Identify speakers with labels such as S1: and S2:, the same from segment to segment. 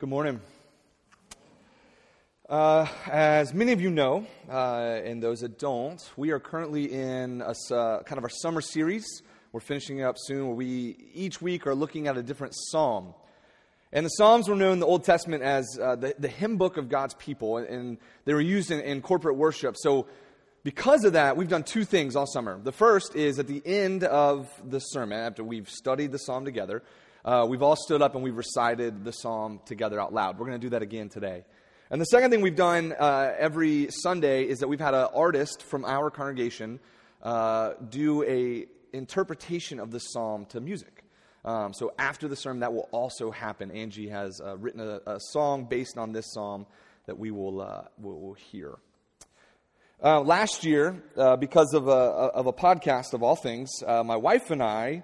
S1: Good morning. Uh, as many of you know, uh, and those that don't, we are currently in a, uh, kind of our summer series. We're finishing it up soon where we each week are looking at a different psalm. And the Psalms were known in the Old Testament as uh, the, the hymn book of God's people, and they were used in, in corporate worship. So, because of that, we've done two things all summer. The first is at the end of the sermon, after we've studied the psalm together, uh, we've all stood up and we've recited the psalm together out loud. We're going to do that again today. And the second thing we've done uh, every Sunday is that we've had an artist from our congregation uh, do a interpretation of the psalm to music. Um, so after the sermon, that will also happen. Angie has uh, written a, a, song based on this psalm that we will, uh, will, will hear. Uh, last year, uh, because of a, of a podcast of all things, my wife and I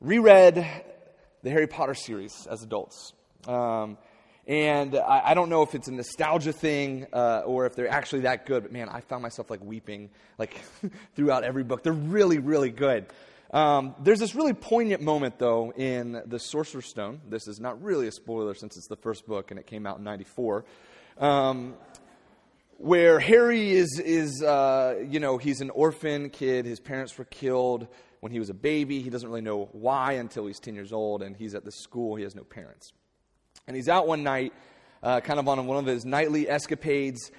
S1: reread the Harry Potter series as adults. Um, and I, I, don't know if it's a nostalgia thing uh, or if they're actually that good, but man, I found myself like weeping like throughout every book. They're really, really good. Um, there's this really poignant moment, though, in The Sorcerer's Stone. This is not really a spoiler since it's the first book and it came out in 94. Um, where Harry is, is uh, you know, he's an orphan kid. His parents were killed when he was a baby. He doesn't really know why until he's 10 years old, and he's at the school. He has no parents. And he's out one night, uh, kind of on one of his nightly escapades,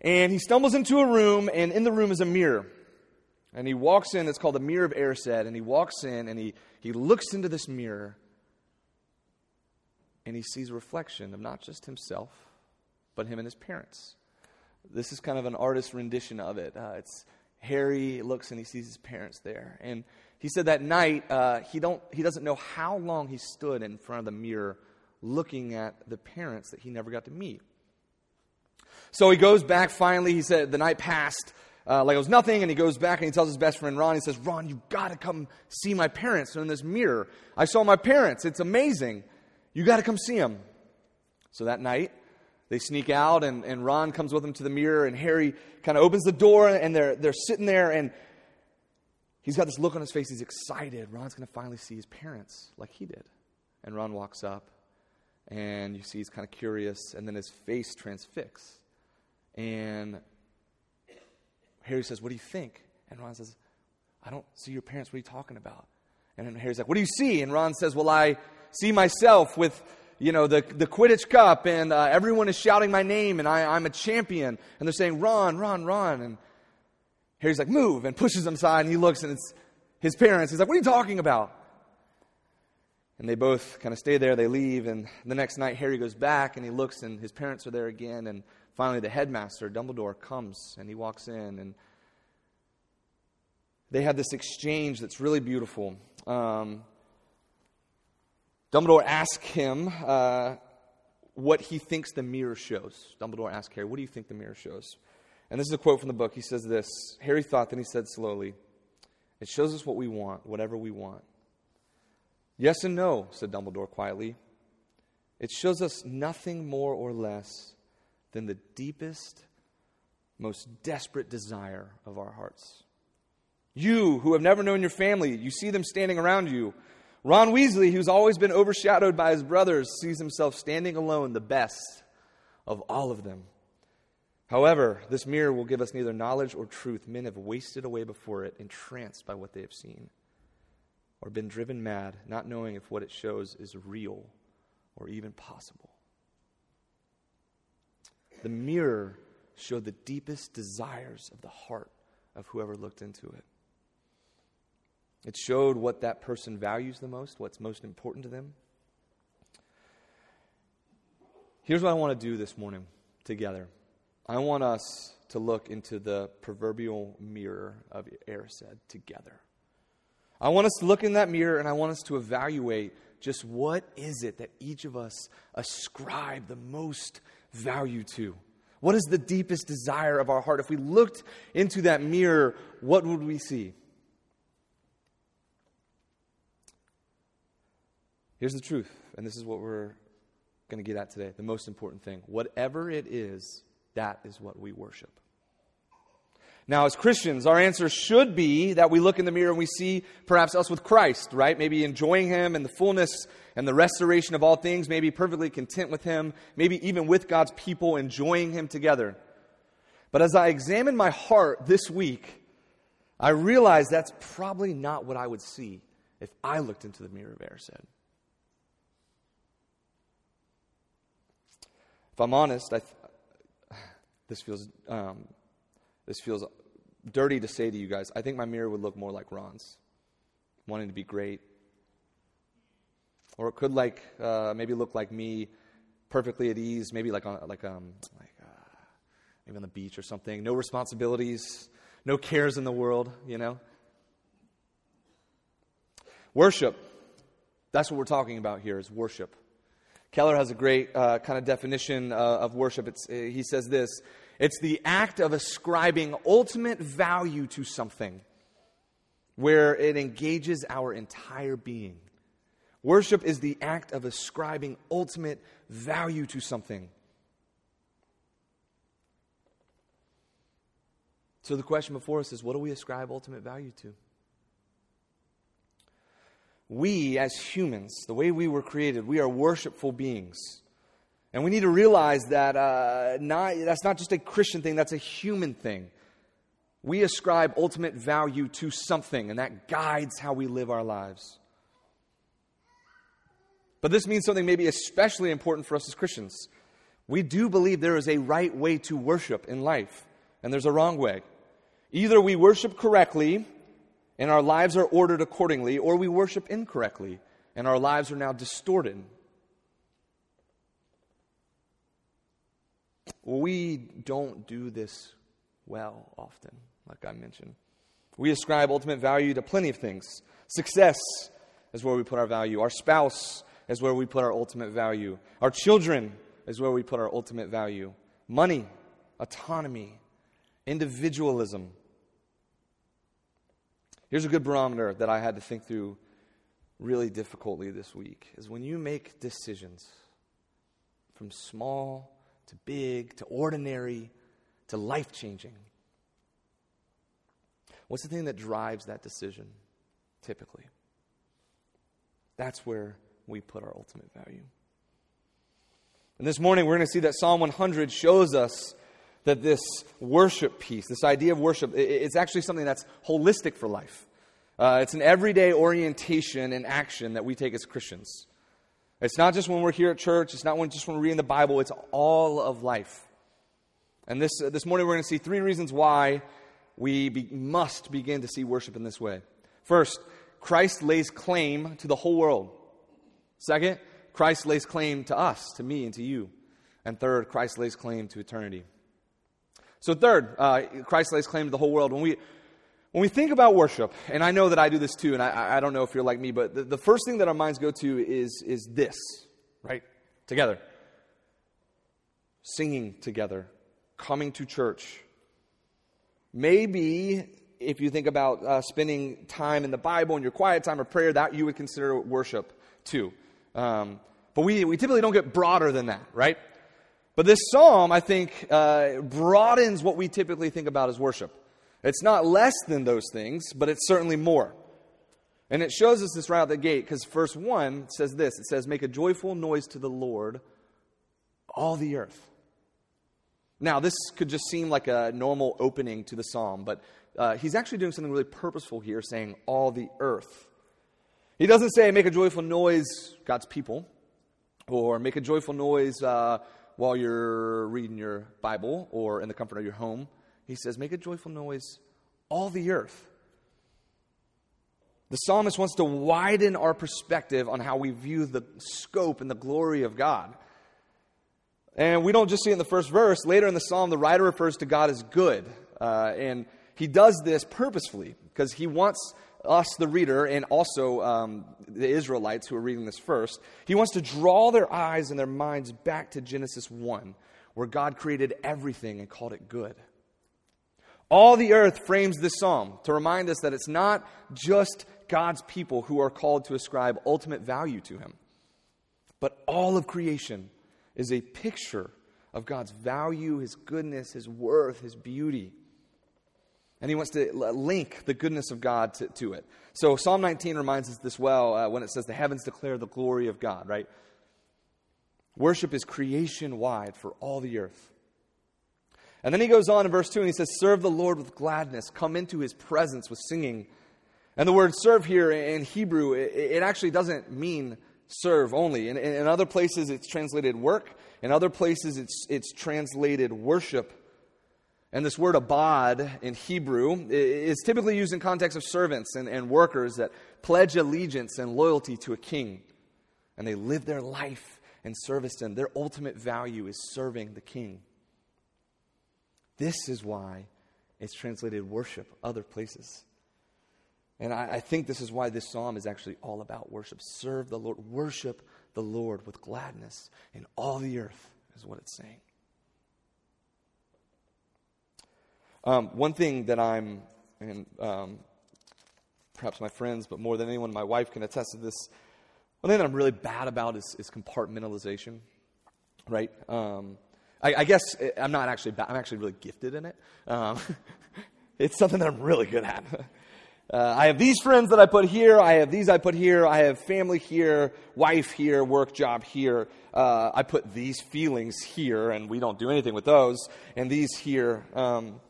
S1: and he stumbles into a room, and in the room is a mirror. And he walks in, it's called the Mirror of Erised, and he walks in and he, he looks into this mirror, and he sees a reflection of not just himself, but him and his parents. This is kind of an artist's rendition of it. Uh, it's Harry looks and he sees his parents there. And he said that night, uh, he, don't, he doesn't know how long he stood in front of the mirror looking at the parents that he never got to meet. So he goes back finally. He said the night passed uh, like it was nothing, and he goes back and he tells his best friend Ron, he says, Ron, you've got to come see my parents. They're in this mirror. I saw my parents. It's amazing. You got to come see them. So that night, they sneak out, and, and Ron comes with them to the mirror, and Harry kind of opens the door, and they're, they're sitting there, and He's got this look on his face. He's excited. Ron's going to finally see his parents like he did. And Ron walks up, and you see he's kind of curious, and then his face transfixes. And Harry says, What do you think? And Ron says, I don't see your parents. What are you talking about? And then Harry's like, What do you see? And Ron says, Well, I see myself with, you know, the, the Quidditch Cup, and uh, everyone is shouting my name, and I, I'm a champion. And they're saying, Ron, Ron, Ron. And Harry's like, move, and pushes him aside, and he looks, and it's his parents. He's like, what are you talking about? And they both kind of stay there, they leave, and the next night Harry goes back, and he looks, and his parents are there again, and finally the headmaster, Dumbledore, comes, and he walks in, and they have this exchange that's really beautiful. Um, Dumbledore asks him uh, what he thinks the mirror shows. Dumbledore asks Harry, What do you think the mirror shows? And this is a quote from the book. He says this Harry thought, then he said slowly, It shows us what we want, whatever we want. Yes and no, said Dumbledore quietly. It shows us nothing more or less than the deepest, most desperate desire of our hearts. You, who have never known your family, you see them standing around you. Ron Weasley, who's always been overshadowed by his brothers, sees himself standing alone, the best of all of them. However, this mirror will give us neither knowledge or truth. Men have wasted away before it, entranced by what they have seen, or been driven mad, not knowing if what it shows is real or even possible. The mirror showed the deepest desires of the heart of whoever looked into it. It showed what that person values the most, what's most important to them. Here's what I want to do this morning together. I want us to look into the proverbial mirror of Erised together. I want us to look in that mirror and I want us to evaluate just what is it that each of us ascribe the most value to? What is the deepest desire of our heart? If we looked into that mirror, what would we see? Here's the truth, and this is what we're going to get at today the most important thing. Whatever it is that is what we worship. Now, as Christians, our answer should be that we look in the mirror and we see perhaps us with Christ, right? Maybe enjoying Him and the fullness and the restoration of all things, maybe perfectly content with Him, maybe even with God's people, enjoying Him together. But as I examine my heart this week, I realize that's probably not what I would see if I looked into the mirror of Erised. If I'm honest, I th- this feels um, this feels dirty to say to you guys. I think my mirror would look more like Ron's, wanting to be great, or it could like uh, maybe look like me, perfectly at ease, maybe like on like um like uh, maybe on the beach or something. No responsibilities, no cares in the world, you know. Worship. That's what we're talking about here is worship. Keller has a great uh, kind of definition uh, of worship. It's, uh, he says this it's the act of ascribing ultimate value to something where it engages our entire being. Worship is the act of ascribing ultimate value to something. So the question before us is what do we ascribe ultimate value to? We as humans, the way we were created, we are worshipful beings. And we need to realize that uh, not, that's not just a Christian thing, that's a human thing. We ascribe ultimate value to something, and that guides how we live our lives. But this means something maybe especially important for us as Christians. We do believe there is a right way to worship in life, and there's a wrong way. Either we worship correctly and our lives are ordered accordingly, or we worship incorrectly and our lives are now distorted. We don't do this well often, like I mentioned. We ascribe ultimate value to plenty of things. Success is where we put our value. Our spouse is where we put our ultimate value. Our children is where we put our ultimate value. Money, autonomy, individualism, Here's a good barometer that I had to think through really difficultly this week is when you make decisions from small to big to ordinary to life changing. What's the thing that drives that decision typically? That's where we put our ultimate value. And this morning, we're going to see that Psalm 100 shows us that this worship piece, this idea of worship, it's actually something that's holistic for life. Uh, it's an everyday orientation and action that we take as Christians. It's not just when we're here at church, it's not when, just when we're reading the Bible, it's all of life. And this, uh, this morning, we're going to see three reasons why we be, must begin to see worship in this way. First, Christ lays claim to the whole world. Second, Christ lays claim to us, to me, and to you. And third, Christ lays claim to eternity. So, third, uh, Christ lays claim to the whole world. When we, when we think about worship, and I know that I do this too, and I, I don't know if you're like me, but the, the first thing that our minds go to is, is this, right? Together. Singing together, coming to church. Maybe if you think about uh, spending time in the Bible and your quiet time of prayer, that you would consider worship too. Um, but we, we typically don't get broader than that, right? But this psalm, I think, uh, broadens what we typically think about as worship. It's not less than those things, but it's certainly more. And it shows us this right out the gate because verse 1 says this it says, Make a joyful noise to the Lord, all the earth. Now, this could just seem like a normal opening to the psalm, but uh, he's actually doing something really purposeful here, saying, All the earth. He doesn't say, Make a joyful noise, God's people, or make a joyful noise. Uh, while you're reading your Bible or in the comfort of your home. He says, Make a joyful noise, all the earth. The psalmist wants to widen our perspective on how we view the scope and the glory of God. And we don't just see it in the first verse. Later in the psalm, the writer refers to God as good. Uh, and he does this purposefully because he wants us, the reader, and also um, the Israelites who are reading this first, he wants to draw their eyes and their minds back to Genesis 1, where God created everything and called it good. All the earth frames this psalm to remind us that it's not just God's people who are called to ascribe ultimate value to him, but all of creation is a picture of God's value, his goodness, his worth, his beauty. And he wants to link the goodness of God to, to it. So Psalm 19 reminds us this well uh, when it says, The heavens declare the glory of God, right? Worship is creation wide for all the earth. And then he goes on in verse 2 and he says, Serve the Lord with gladness, come into his presence with singing. And the word serve here in Hebrew, it, actually doesn't mean serve only. In, in, other places, it's translated work. In other places, it's, it's translated worship. And this word abad in Hebrew is typically used in context of servants and, and workers that pledge allegiance and loyalty to a king. And they live their life in service to him. Their ultimate value is serving the king. This is why it's translated worship other places. And I, I, think this is why this psalm is actually all about worship. Serve the Lord, worship the Lord with gladness in all the earth, is what it's saying. Um, one thing that I'm, and um, perhaps my friends, but more than anyone, my wife can attest to this. One thing that I'm really bad about is, is compartmentalization, right? Um, I, I, guess eh, I'm not actually bad. I'm actually really gifted in it. Um, it's something that I'm really good at. Uh, I have these friends that I put here. I have these I put here. I have family here, wife here, work job here. Uh, I put these feelings here, and we don't do anything with those, and these here. Um,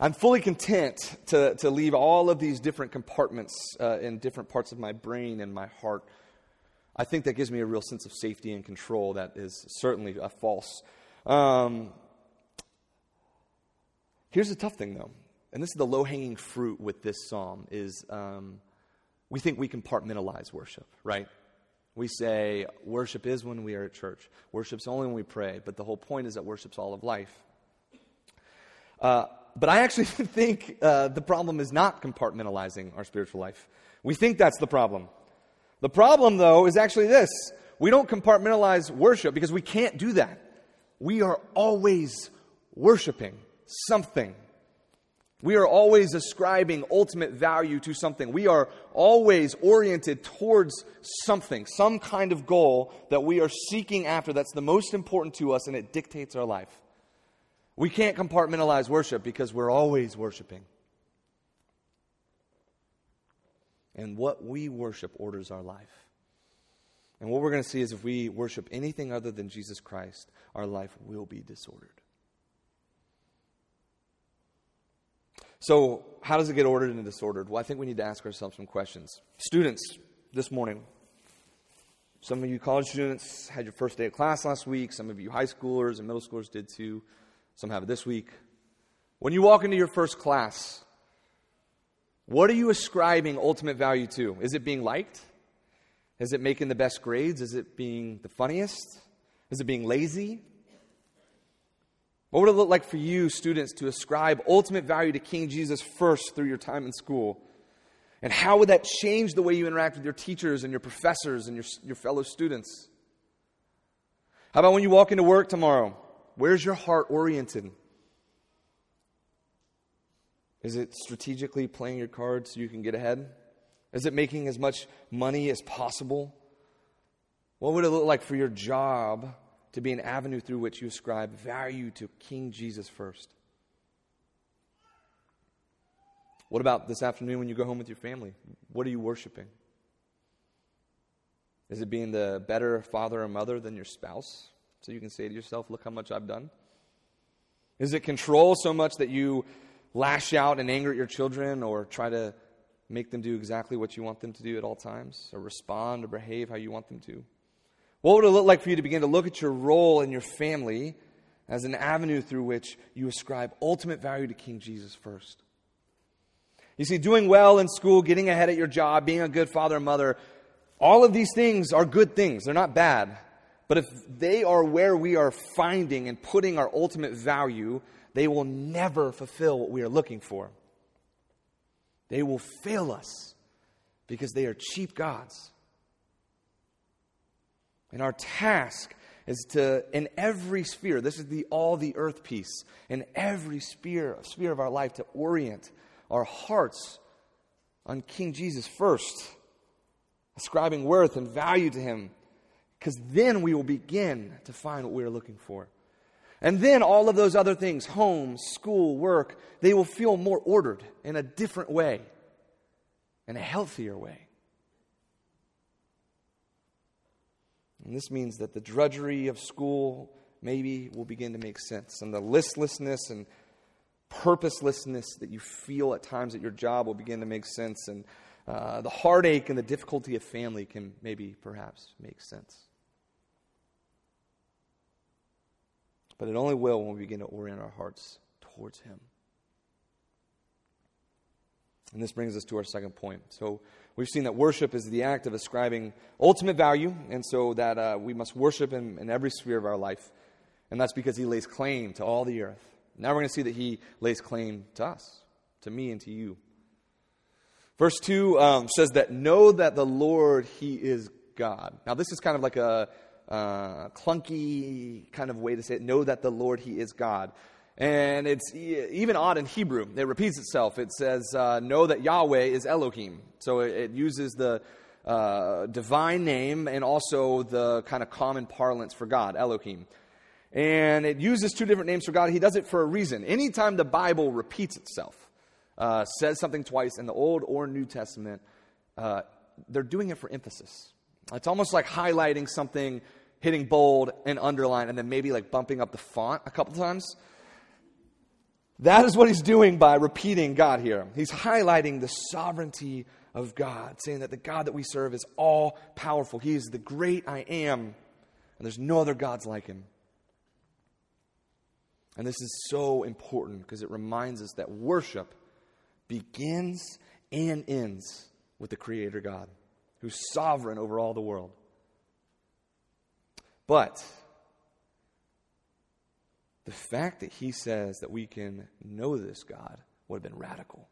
S1: I'm fully content to, to leave all of these different compartments uh, in different parts of my brain and my heart. I think that gives me a real sense of safety and control that is certainly a false. Um, here's the tough thing, though, and this is the low hanging fruit with this psalm: is um, we think we compartmentalize worship, right? We say worship is when we are at church. Worship's only when we pray. But the whole point is that worship's all of life. Uh, but I actually think uh, the problem is not compartmentalizing our spiritual life. We think that's the problem. The problem, though, is actually this we don't compartmentalize worship because we can't do that. We are always worshiping something. We are always ascribing ultimate value to something. We are always oriented towards something, some kind of goal that we are seeking after that's the most important to us and it dictates our life. We can't compartmentalize worship because we're always worshiping. And what we worship orders our life. And what we're going to see is if we worship anything other than Jesus Christ, our life will be disordered. So, how does it get ordered and disordered? Well, I think we need to ask ourselves some questions. Students, this morning, some of you college students had your first day of class last week. Some of you high schoolers and middle schoolers did too. Some have it this week. When you walk into your first class, what are you ascribing ultimate value to? Is it being liked? Is it making the best grades? Is it being the funniest? Is it being lazy? What would it look like for you, students, to ascribe ultimate value to King Jesus first through your time in school? And how would that change the way you interact with your teachers and your professors and your, your fellow students? How about when you walk into work tomorrow? Where's your heart oriented? Is it strategically playing your cards so you can get ahead? Is it making as much money as possible? What would it look like for your job to be an avenue through which you ascribe value to King Jesus first? What about this afternoon when you go home with your family? What are you worshiping? Is it being the better father or mother than your spouse? So you can say to yourself, Look how much I've done? Is it control so much that you lash out and anger at your children or try to make them do exactly what you want them to do at all times or respond or behave how you want them to? What would it look like for you to begin to look at your role in your family as an avenue through which you ascribe ultimate value to King Jesus first? You see, doing well in school, getting ahead at your job, being a good father and mother, all of these things are good things. They're not bad. But if they are where we are finding and putting our ultimate value, they will never fulfill what we are looking for. They will fail us because they are cheap gods. And our task is to, in every sphere, this is the all the earth piece, in every sphere, sphere of our life, to orient our hearts on King Jesus first, ascribing worth and value to him because then we will begin to find what we are looking for. And then all of those other things home, school, work they will feel more ordered in a different way, in a healthier way. And this means that the drudgery of school maybe will begin to make sense, and the listlessness and purposelessness that you feel at times at your job will begin to make sense, and uh, the heartache and the difficulty of family can maybe perhaps make sense. But it only will when we begin to orient our hearts towards Him. And this brings us to our second point. So we've seen that worship is the act of ascribing ultimate value, and so that uh, we must worship Him in every sphere of our life. And that's because He lays claim to all the earth. Now we're going to see that He lays claim to us, to me, and to you. Verse 2 um, says that know that the Lord, He is God. Now, this is kind of like a uh, clunky kind of way to say it. Know that the Lord, He is God. And it's even odd in Hebrew. It repeats itself. It says, uh, Know that Yahweh is Elohim. So it, it uses the uh, divine name and also the kind of common parlance for God, Elohim. And it uses two different names for God. He does it for a reason. Anytime the Bible repeats itself, uh, says something twice in the Old or New Testament, uh, they're doing it for emphasis. It's almost like highlighting something, hitting bold and underline, and then maybe like bumping up the font a couple times. That is what he's doing by repeating God here. He's highlighting the sovereignty of God, saying that the God that we serve is all powerful. He is the great I am, and there's no other gods like him. And this is so important because it reminds us that worship begins and ends with the Creator God, who's sovereign over all the world. But the fact that he says that we can know this God would have been radical.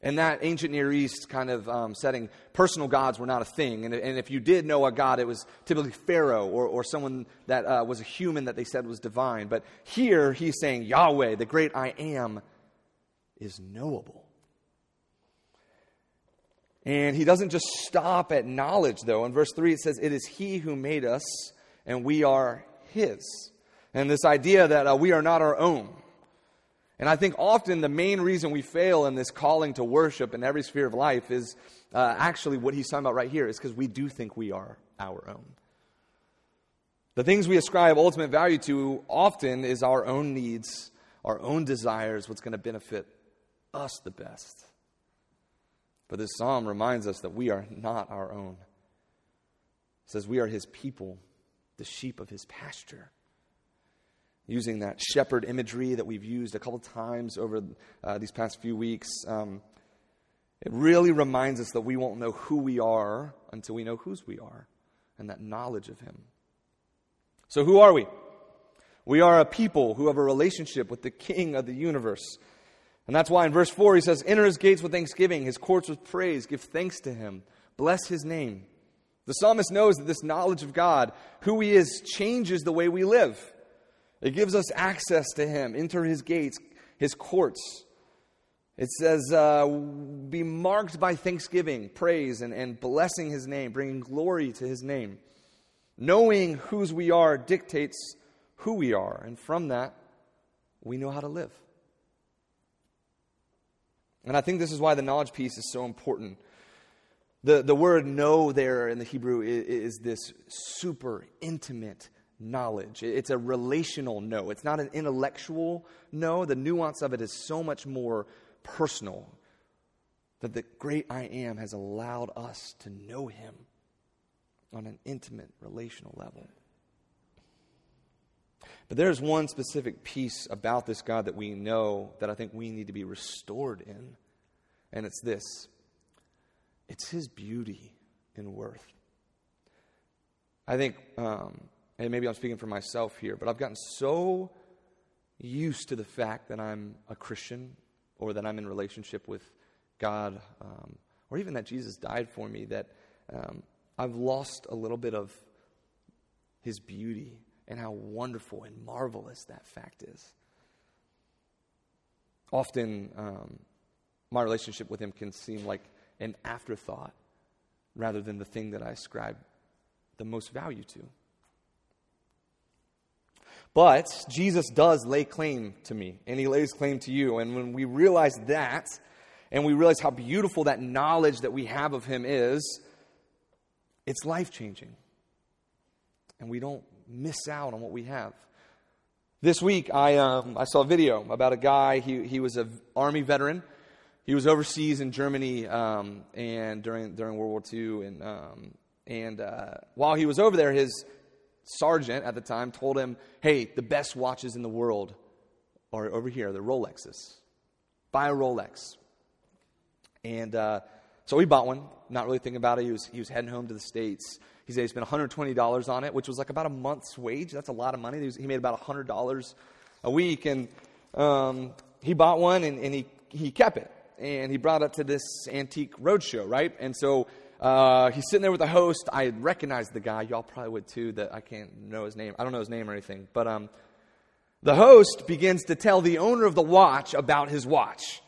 S1: In that ancient Near East kind of um, setting, personal gods were not a thing. And, and, if you did know a god, it was typically Pharaoh or, or someone that uh, was a human that they said was divine. But here he's saying Yahweh, the great I am, is knowable. And he doesn't just stop at knowledge, though. In verse 3, it says, It is he who made us, and we are his and this idea that uh, we are not our own. And I think often the main reason we fail in this calling to worship in every sphere of life is uh, actually what he's talking about right here is because we do think we are our own. The things we ascribe ultimate value to often is our own needs, our own desires, what's going to benefit us the best. But this psalm reminds us that we are not our own. It says we are his people, the sheep of his pasture using that shepherd imagery that we've used a couple times over uh, these past few weeks. Um, it really reminds us that we won't know who we are until we know whose we are and that knowledge of Him. So, who are we? We are a people who have a relationship with the King of the universe. And that's why in verse 4 he says, Enter his gates with thanksgiving, his courts with praise, give thanks to him, bless his name. The psalmist knows that this knowledge of God, who he is, changes the way we live. It gives us access to Him, enter His gates, His courts. It says, uh, be marked by thanksgiving, praise, and, and blessing His name, bringing glory to His name. Knowing whose we are dictates who we are, and from that, we know how to live. And I think this is why the knowledge piece is so important. The, the word know there in the Hebrew is, is this super intimate knowledge. It's a relational know. It's not an intellectual know. The nuance of it is so much more personal that the great I am has allowed us to know him on an intimate relational level. But there's one specific piece about this God that we know that I think we need to be restored in, and it's this it's his beauty and worth. I think um, and maybe I'm speaking for myself here, but I've gotten so used to the fact that I'm a Christian or that I'm in relationship with God um, or even that Jesus died for me that um, I've lost a little bit of his beauty and how wonderful and marvelous that fact is. Often, um, my relationship with him can seem like an afterthought rather than the thing that I ascribe the most value to. But Jesus does lay claim to me, and he lays claim to you. And when we realize that, and we realize how beautiful that knowledge that we have of him is, it's life changing. And we don't miss out on what we have. This week, I, um, I saw a video about a guy, he, he was an Army veteran. He was overseas in Germany um, and during, during World War II. And, um, and uh, while he was over there, his sergeant at the time told him, Hey, the best watches in the world are over here, the Rolexes. Buy a Rolex. And uh, so he bought one, not really thinking about it. He was, he was heading home to the States. He said he spent $120 on it, which was like about a month's wage. That's a lot of money. He, was, he made about $100 a week. And um, he bought one and, and he, he kept it. And he brought it to this antique roadshow, right? And so uh, he's sitting there with the host. I recognized the guy. Y'all probably would too, that I can't know his name. I don't know his name or anything. But um, the host begins to tell the owner of the watch about his watch.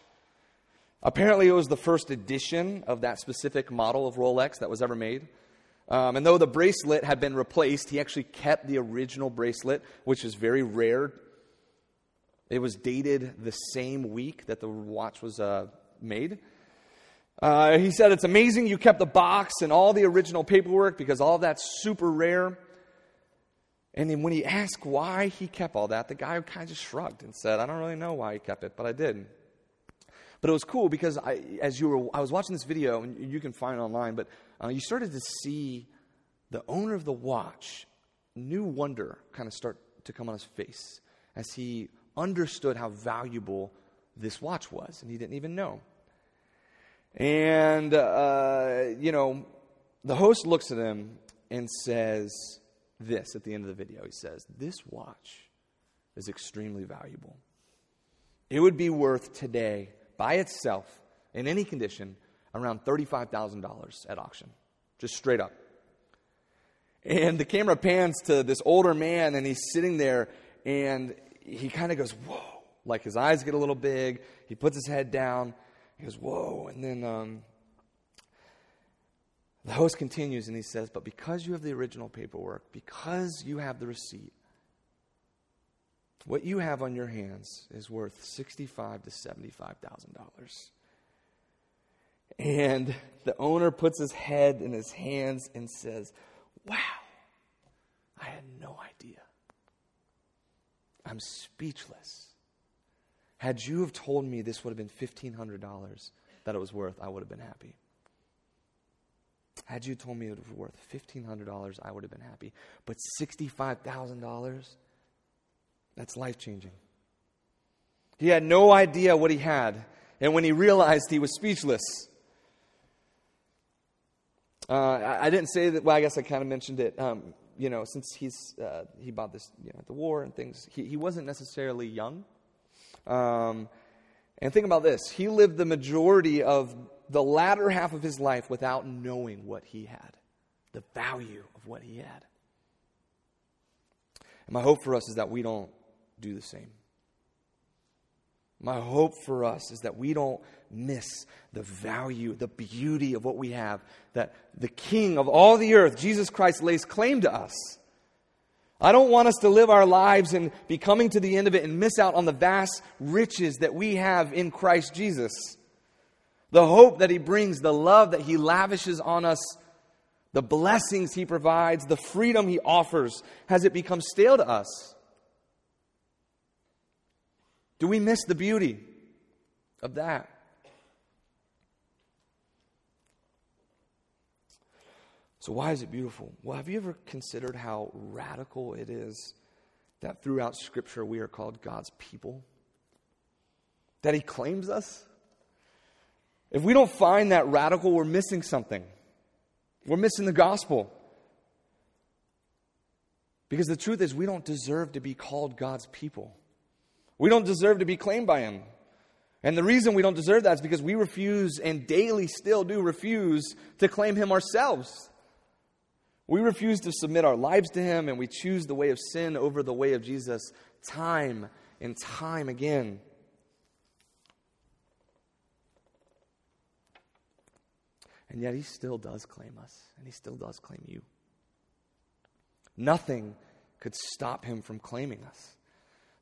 S1: Apparently, it was the first edition of that specific model of Rolex that was ever made. Um, and though the bracelet had been replaced, he actually kept the original bracelet, which is very rare. It was dated the same week that the watch was uh, made. Uh, he said, It's amazing you kept the box and all the original paperwork because all that's super rare. And then when he asked why he kept all that, the guy kind of just shrugged and said, I don't really know why he kept it, but I did. But it was cool because I, as you were, I was watching this video, and you can find it online, but uh, you started to see the owner of the watch, new wonder kind of start to come on his face as he understood how valuable this watch was, and he didn't even know. And, uh, you know, the host looks at him and says this at the end of the video. He says, This watch is extremely valuable. It would be worth today by itself, in any condition, around $35,000 at auction, just straight up. And the camera pans to this older man, and he's sitting there, and he kind of goes, Whoa. Like his eyes get a little big. He puts his head down. He goes, Whoa. And then um, the host continues, and he says, But because you have the original paperwork, because you have the receipt, what you have on your hands is worth sixty-five to seventy-five thousand dollars. And the owner puts his head in his hands and says, Wow, I had no idea. I'm speechless. Had you have told me this would have been $1,500 that it was worth, I would have been happy. Had you told me it was worth $1,500, I would have been happy. But $65,000, that's life changing. He had no idea what he had. And when he realized, he was speechless. Uh, I, I, didn't say that, well, I guess I kind of mentioned it. Um, you know, since he's, uh, he bought this, you know, the war and things, he, he wasn't necessarily young. Um, and think about this he lived the majority of the latter half of his life without knowing what he had, the value of what he had. And my hope for us is that we don't do the same. My hope for us is that we don't miss the value, the beauty of what we have, that the King of all the earth, Jesus Christ, lays claim to us. I don't want us to live our lives and be coming to the end of it and miss out on the vast riches that we have in Christ Jesus. The hope that He brings, the love that He lavishes on us, the blessings He provides, the freedom He offers. Has it become stale to us? Do we miss the beauty of that? So, why is it beautiful? Well, have you ever considered how radical it is that throughout Scripture we are called God's people? That He claims us? If we don't find that radical, we're missing something. We're missing the gospel. Because the truth is, we don't deserve to be called God's people. We don't deserve to be claimed by Him. And the reason we don't deserve that is because we refuse and daily still do refuse to claim Him ourselves. We refuse to submit our lives to Him and we choose the way of sin over the way of Jesus time and time again. And yet He still does claim us and He still does claim you. Nothing could stop him from claiming us.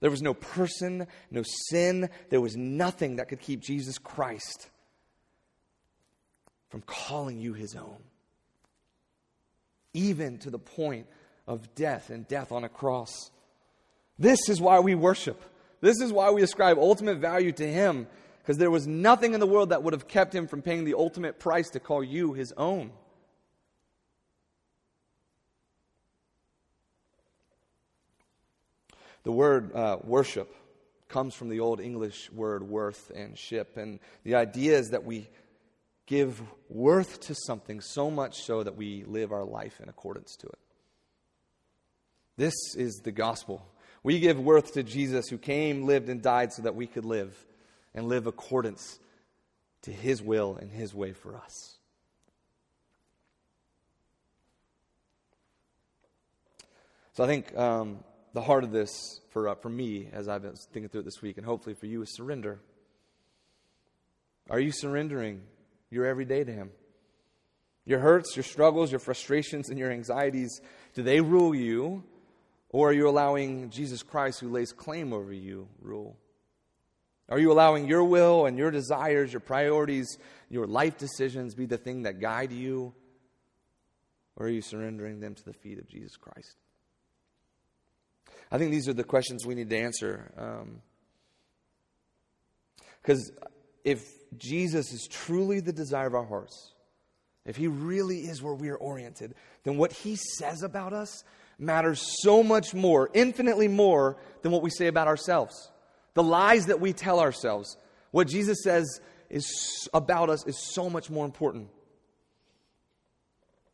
S1: There was no person, no sin, there was nothing that could keep Jesus Christ from calling you his own. Even to the point of death and death on a cross. This is why we worship. This is why we ascribe ultimate value to him, because there was nothing in the world that would have kept him from paying the ultimate price to call you his own. The word uh, worship comes from the Old English word worth and ship. And the idea is that we give worth to something so much so that we live our life in accordance to it. This is the gospel. We give worth to Jesus who came, lived, and died so that we could live and live accordance to his will and his way for us. So I think um, the heart of this for, uh, for me, as I've been thinking through it this week, and hopefully for you, is surrender. Are you surrendering your everyday to Him? Your hurts, your struggles, your frustrations, and your anxieties, do they rule you? Or are you allowing Jesus Christ, who lays claim over you, rule? Are you allowing your will and your desires, your priorities, your life decisions be the thing that guide you? Or are you surrendering them to the feet of Jesus Christ? I think these are the questions we need to answer. Because um, if Jesus is truly the desire of our hearts, if he really is where we are oriented, then what he says about us matters so much more, infinitely more, than what we say about ourselves. The lies that we tell ourselves, what Jesus says is about us is so much more important.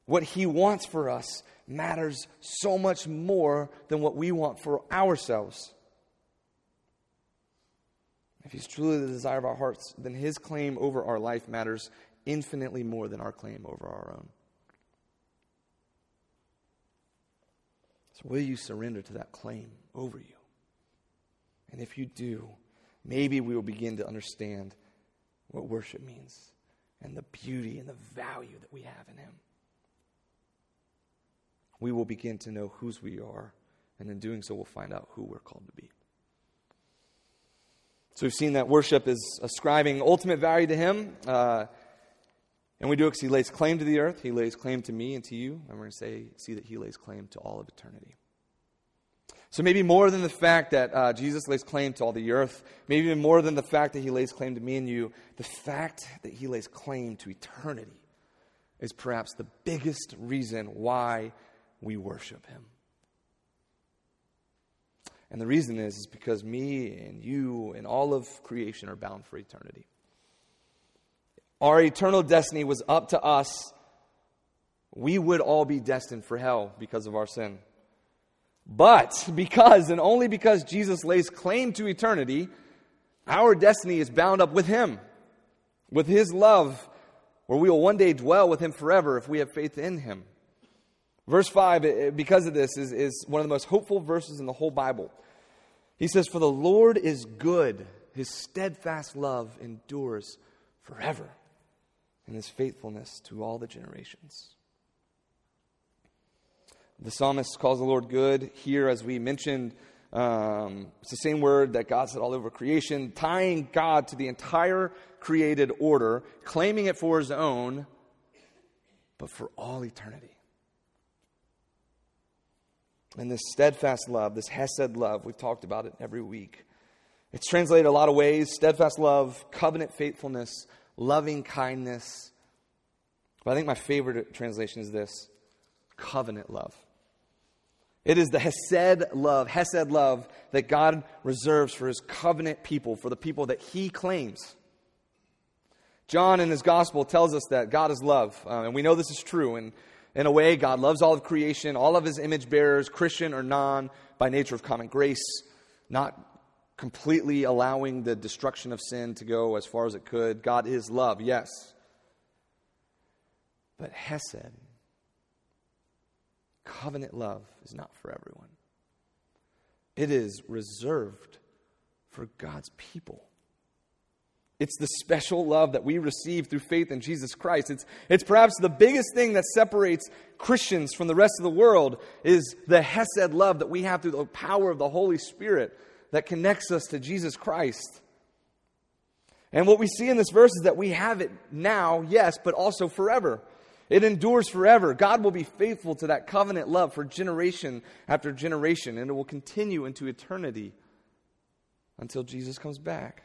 S1: What he wants for us matters so much more than what we want for ourselves. If He's truly the desire of our hearts, then His claim over our life matters infinitely more than our claim over our own. So, will you surrender to that claim over you? And if you do, maybe we will begin to understand what worship means and the beauty and the value that we have in Him we will begin to know whose we are. And in doing so, we'll find out who we're called to be. So we've seen that worship is ascribing ultimate value to Him. Uh, and we do it because He lays claim to the earth. He lays claim to me and to you. And we're going to say, see that He lays claim to all of eternity. So maybe more than the fact that uh, Jesus lays claim to all the earth, maybe even more than the fact that He lays claim to me and you, the fact that He lays claim to eternity is perhaps the biggest reason why we worship him. And the reason is, is because me and you and all of creation are bound for eternity. Our eternal destiny was up to us. We would all be destined for hell because of our sin. But because, and only because Jesus lays claim to eternity, our destiny is bound up with Him, with His love, where we will one day dwell with Him forever if we have faith in Him. Verse 5, because of this, is, is one of the most hopeful verses in the whole Bible. He says, For the Lord is good, his steadfast love endures forever, and his faithfulness to all the generations. The psalmist calls the Lord good. Here, as we mentioned, um, it's the same word that God said all over creation, tying God to the entire created order, claiming it for his own, but for all eternity. And this steadfast love, this Hesed love, we've talked about it every week. It's translated a lot of ways steadfast love, covenant faithfulness, loving kindness. But I think my favorite translation is this covenant love. It is the Hesed love, Hesed love that God reserves for his covenant people, for the people that he claims. John in his gospel tells us that God is love, uh, and we know this is true. And in a way, God loves all of creation, all of his image bearers, Christian or non, by nature of common grace, not completely allowing the destruction of sin to go as far as it could. God is love, yes. But Hesed, covenant love, is not for everyone. It is reserved for God's people. It's the special love that we receive through faith in Jesus Christ. It's, it's perhaps the biggest thing that separates Christians from the rest of the world is the Hesed love that we have through the power of the Holy Spirit that connects us to Jesus Christ. And what we see in this verse is that we have it now, yes, but also forever. It endures forever. God will be faithful to that covenant love for generation after generation, and it will continue into eternity until Jesus comes back.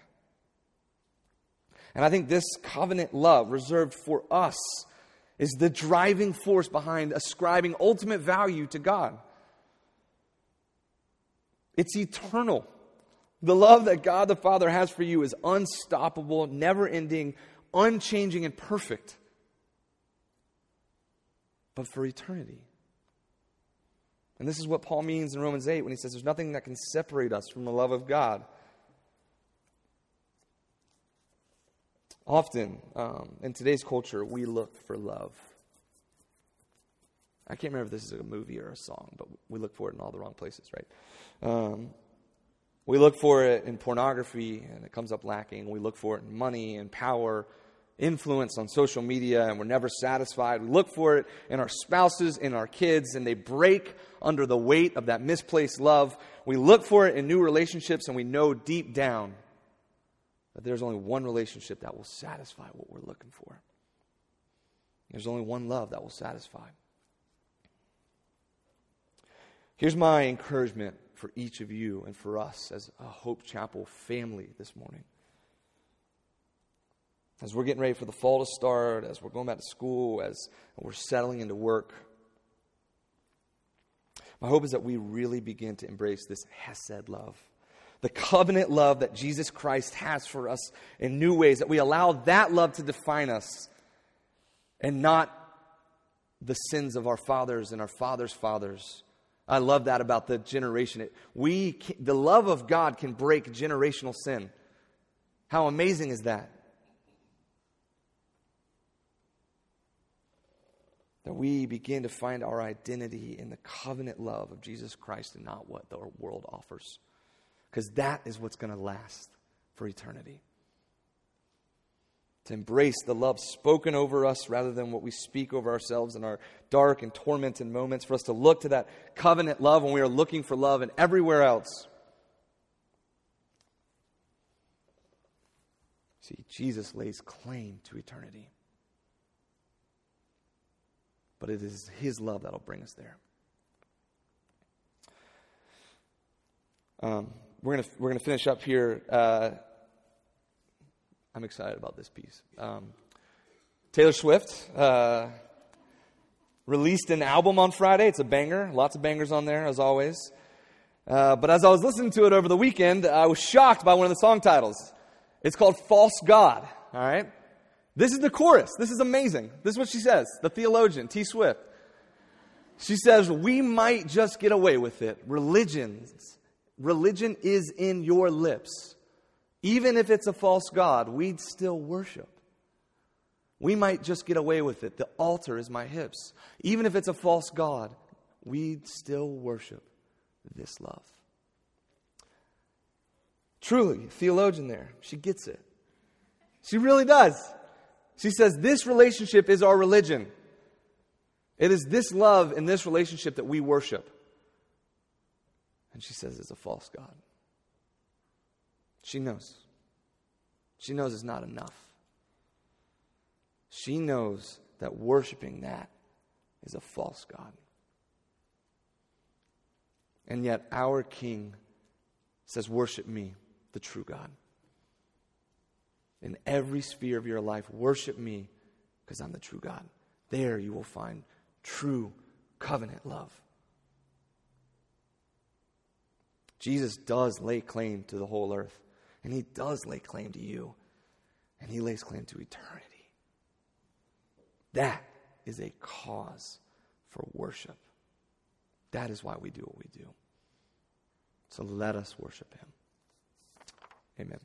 S1: And I think this covenant love reserved for us is the driving force behind ascribing ultimate value to God. It's eternal. The love that God the Father has for you is unstoppable, never ending, unchanging, and perfect. But for eternity. And this is what Paul means in Romans 8 when he says there's nothing that can separate us from the love of God. Often, um, in today's culture, we look for love. I can't remember if this is a movie or a song, but we look for it in all the wrong places, right? Um, we look for it in pornography, and it comes up lacking. We look for it in money and power, influence on social media, and we're never satisfied. We look for it in our spouses, in our kids, and they break under the weight of that misplaced love. We look for it in new relationships, and we know deep down that there's only one relationship that will satisfy what we're looking for. There's only one love that will satisfy. Here's my encouragement for each of you and for us as a Hope Chapel family this morning. As we're getting ready for the fall to start, as we're going back to school, as we're settling into work, my hope is that we really begin to embrace this Hesed love the covenant love that Jesus Christ has for us in new ways, that we allow that love to define us and not the sins of our fathers and our fathers' fathers. I love that about the generation. It, we, the love of God can break generational sin. How amazing is that? That we begin to find our identity in the covenant love of Jesus Christ and not what the world offers because that is what's going to last for eternity. To embrace the love spoken over us rather than what we speak over ourselves in our dark and tormented moments, for us to look to that covenant love when we are looking for love and everywhere else. See, Jesus lays claim to eternity. But it is His love that will bring us there. Um, we're going we're gonna finish up here. Uh, I'm excited about this piece. Um, Taylor Swift uh, released an album on Friday. It's a banger. Lots of bangers on there, as always. Uh, but as I was listening to it over the weekend, I was shocked by one of the song titles. It's called False God. All right? This is the chorus. This is amazing. This is what she says, the theologian, T. Swift. She says, We might just get away with it. Religions religion is in your lips. Even if it's a false God, we'd still worship. We might just get away with it. The altar is my hips. Even if it's a false God, we'd still worship this love. Truly, theologian there, she gets it. She really does. She says, This relationship is our religion. It is this love in this relationship that we worship. And she says it's a false God. She knows. She knows it's not enough. She knows that worshiping that is a false God. And yet, our King says, Worship me, the true God. In every sphere of your life, worship me because I'm the true God. There you will find true covenant love. Jesus does lay claim to the whole earth, and he does lay claim to you, and he lays claim to eternity. That is a cause for worship. That is why we do what we do. So let us worship him. Amen.